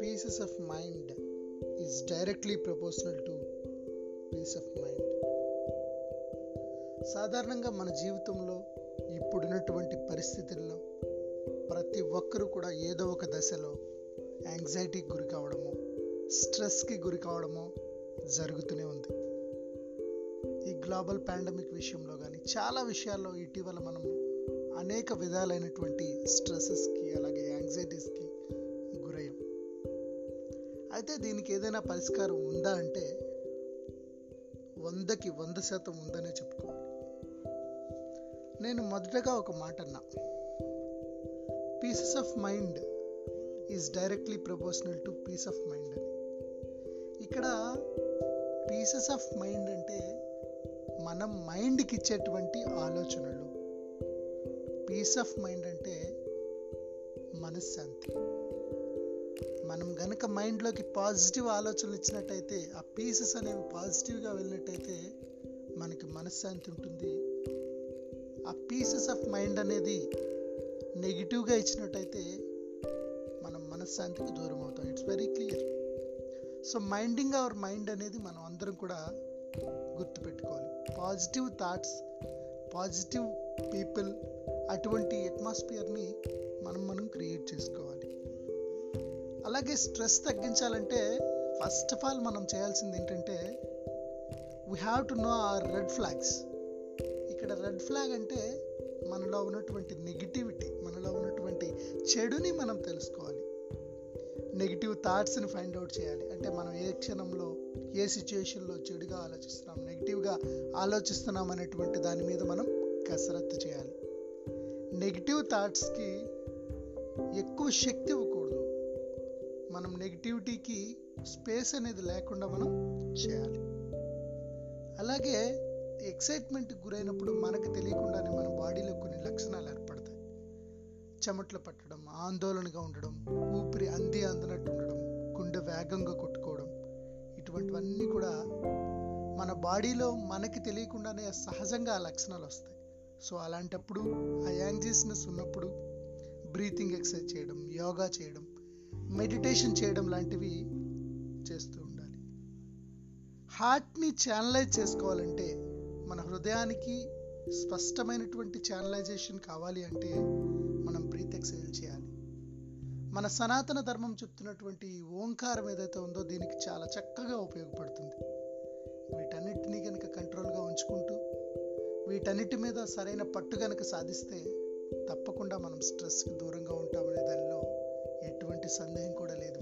Pieces of mind is directly proportional to peace of mind సాధారణంగా మన జీవితంలో ఇప్పుడున్నటువంటి పరిస్థితుల్లో ప్రతి ఒక్కరూ కూడా ఏదో ఒక దశలో యాంగ్జైటీకి గురి కావడము స్ట్రెస్కి గురి కావడము జరుగుతూనే ఉంది. గ్లోబల్ పాండమిక్ విషయంలో కానీ చాలా విషయాల్లో ఇటీవల మనం అనేక విధాలైనటువంటి స్ట్రెస్సెస్కి అలాగే యాంగ్జైటీస్కి గురయ్యాం. అయితే దీనికి ఏదైనా పరిష్కారం ఉందా అంటే వందకి వంద శాతం ఉందనే చెప్పుకోవాలి. నేను మొదటగా ఒక మాట అన్నా. Pieces of mind is directly proportional to peace of mind అని. ఇక్కడ పీసెస్ ఆఫ్ మైండ్ అంటే మనం మైండ్కి ఇచ్చేటువంటి ఆలోచనలు. పీస్ ఆఫ్ మైండ్ అంటే మనశ్శాంతి. మనం గనక మైండ్లోకి పాజిటివ్ ఆలోచనలు ఇచ్చినట్టయితే ఆ పీసెస్ అనేవి పాజిటివ్గా వెళ్ళినట్టయితే మనకి మనశ్శాంతి ఉంటుంది. ఆ పీసెస్ ఆఫ్ మైండ్ అనేది నెగిటివ్గా ఇచ్చినట్టయితే మనం మనశ్శాంతికి దూరం అవుతాం. It's very clear. So minding our mind అనేది మనం అందరం కూడా గుర్తుపెట్టుకోవాలి. పాజిటివ్ థాట్స్ పాజిటివ్ పీపుల్ అటువంటి అట్మాస్ఫియర్ని మనం మనం క్రియేట్ చేసుకోవాలి. అలాగే స్ట్రెస్ తగ్గించాలంటే ఫస్ట్ ఆఫ్ ఆల్ మనం చేయాల్సింది ఏంటంటే we have to know our red flags ఇక్కడ రెడ్ ఫ్లాగ్ అంటే మనలో ఉన్నటువంటి నెగిటివిటీ మనలో ఉన్నటువంటి చెడుని మనం తెలుసుకోవాలి. నెగిటివ్ థాట్స్ని ఫైండ్ అవుట్ చేయాలి. అంటే మనం ఏ క్షణంలో ఏ సిచ్యుయేషన్లో చెడుగా ఆలోచిస్తున్నాం నెగిటివ్గా ఆలోచిస్తున్నాం అనేటువంటి దాని మీద మనం కసరత్తు చేయాలి. నెగిటివ్ థాట్స్కి ఎక్కువ శక్తి ఇవ్వకూడదు. మనం నెగిటివిటీకి స్పేస్ అనేది లేకుండా మనం చేయాలి. అలాగే ఎక్సైట్మెంట్ గురైనప్పుడు మనకు తెలియకుండానే మన బాడీలో కొన్ని లక్షణాలు ఏర్పడతాయి. చెమట్లు పట్టడం ఆందోళనగా ఉండడం ఊపిరి అంది అందనట్టు ఉండడం గుండె వేగంగా కొట్టుకోవడం ఇటువంటివన్నీ కూడా మన బాడీలో మనకి తెలియకుండానే సహజంగా ఆ లక్షణాలు వస్తాయి. సో అలాంటప్పుడు ఆ యాంగ్జియస్నెస్ ఉన్నప్పుడు బ్రీతింగ్ ఎక్సర్సైజ్ చేయడం యోగా చేయడం మెడిటేషన్ చేయడం లాంటివి చేస్తూ ఉండాలి. హార్ట్ని ఛానలైజ్ చేసుకోవాలంటే మన హృదయానికి స్పష్టమైనటువంటి ఛానలైజేషన్ కావాలి అంటే మనం బ్రీత్ ఎక్సైజ్ చేయాలి. మన సనాతన ధర్మం చెప్తున్నటువంటి ఓంకారం ఏదైతే ఉందో దీనికి చాలా చక్కగా ఉపయోగపడుతుంది. వీటన్నిటినీ కనుక కంట్రోల్గా ఉంచుకుంటూ వీటన్నిటి మీద సరైన పట్టు కనుక సాధిస్తే తప్పకుండా మనం స్ట్రెస్కి దూరంగా ఉంటామనే దానిలో ఎటువంటి సందేహం కూడా లేదు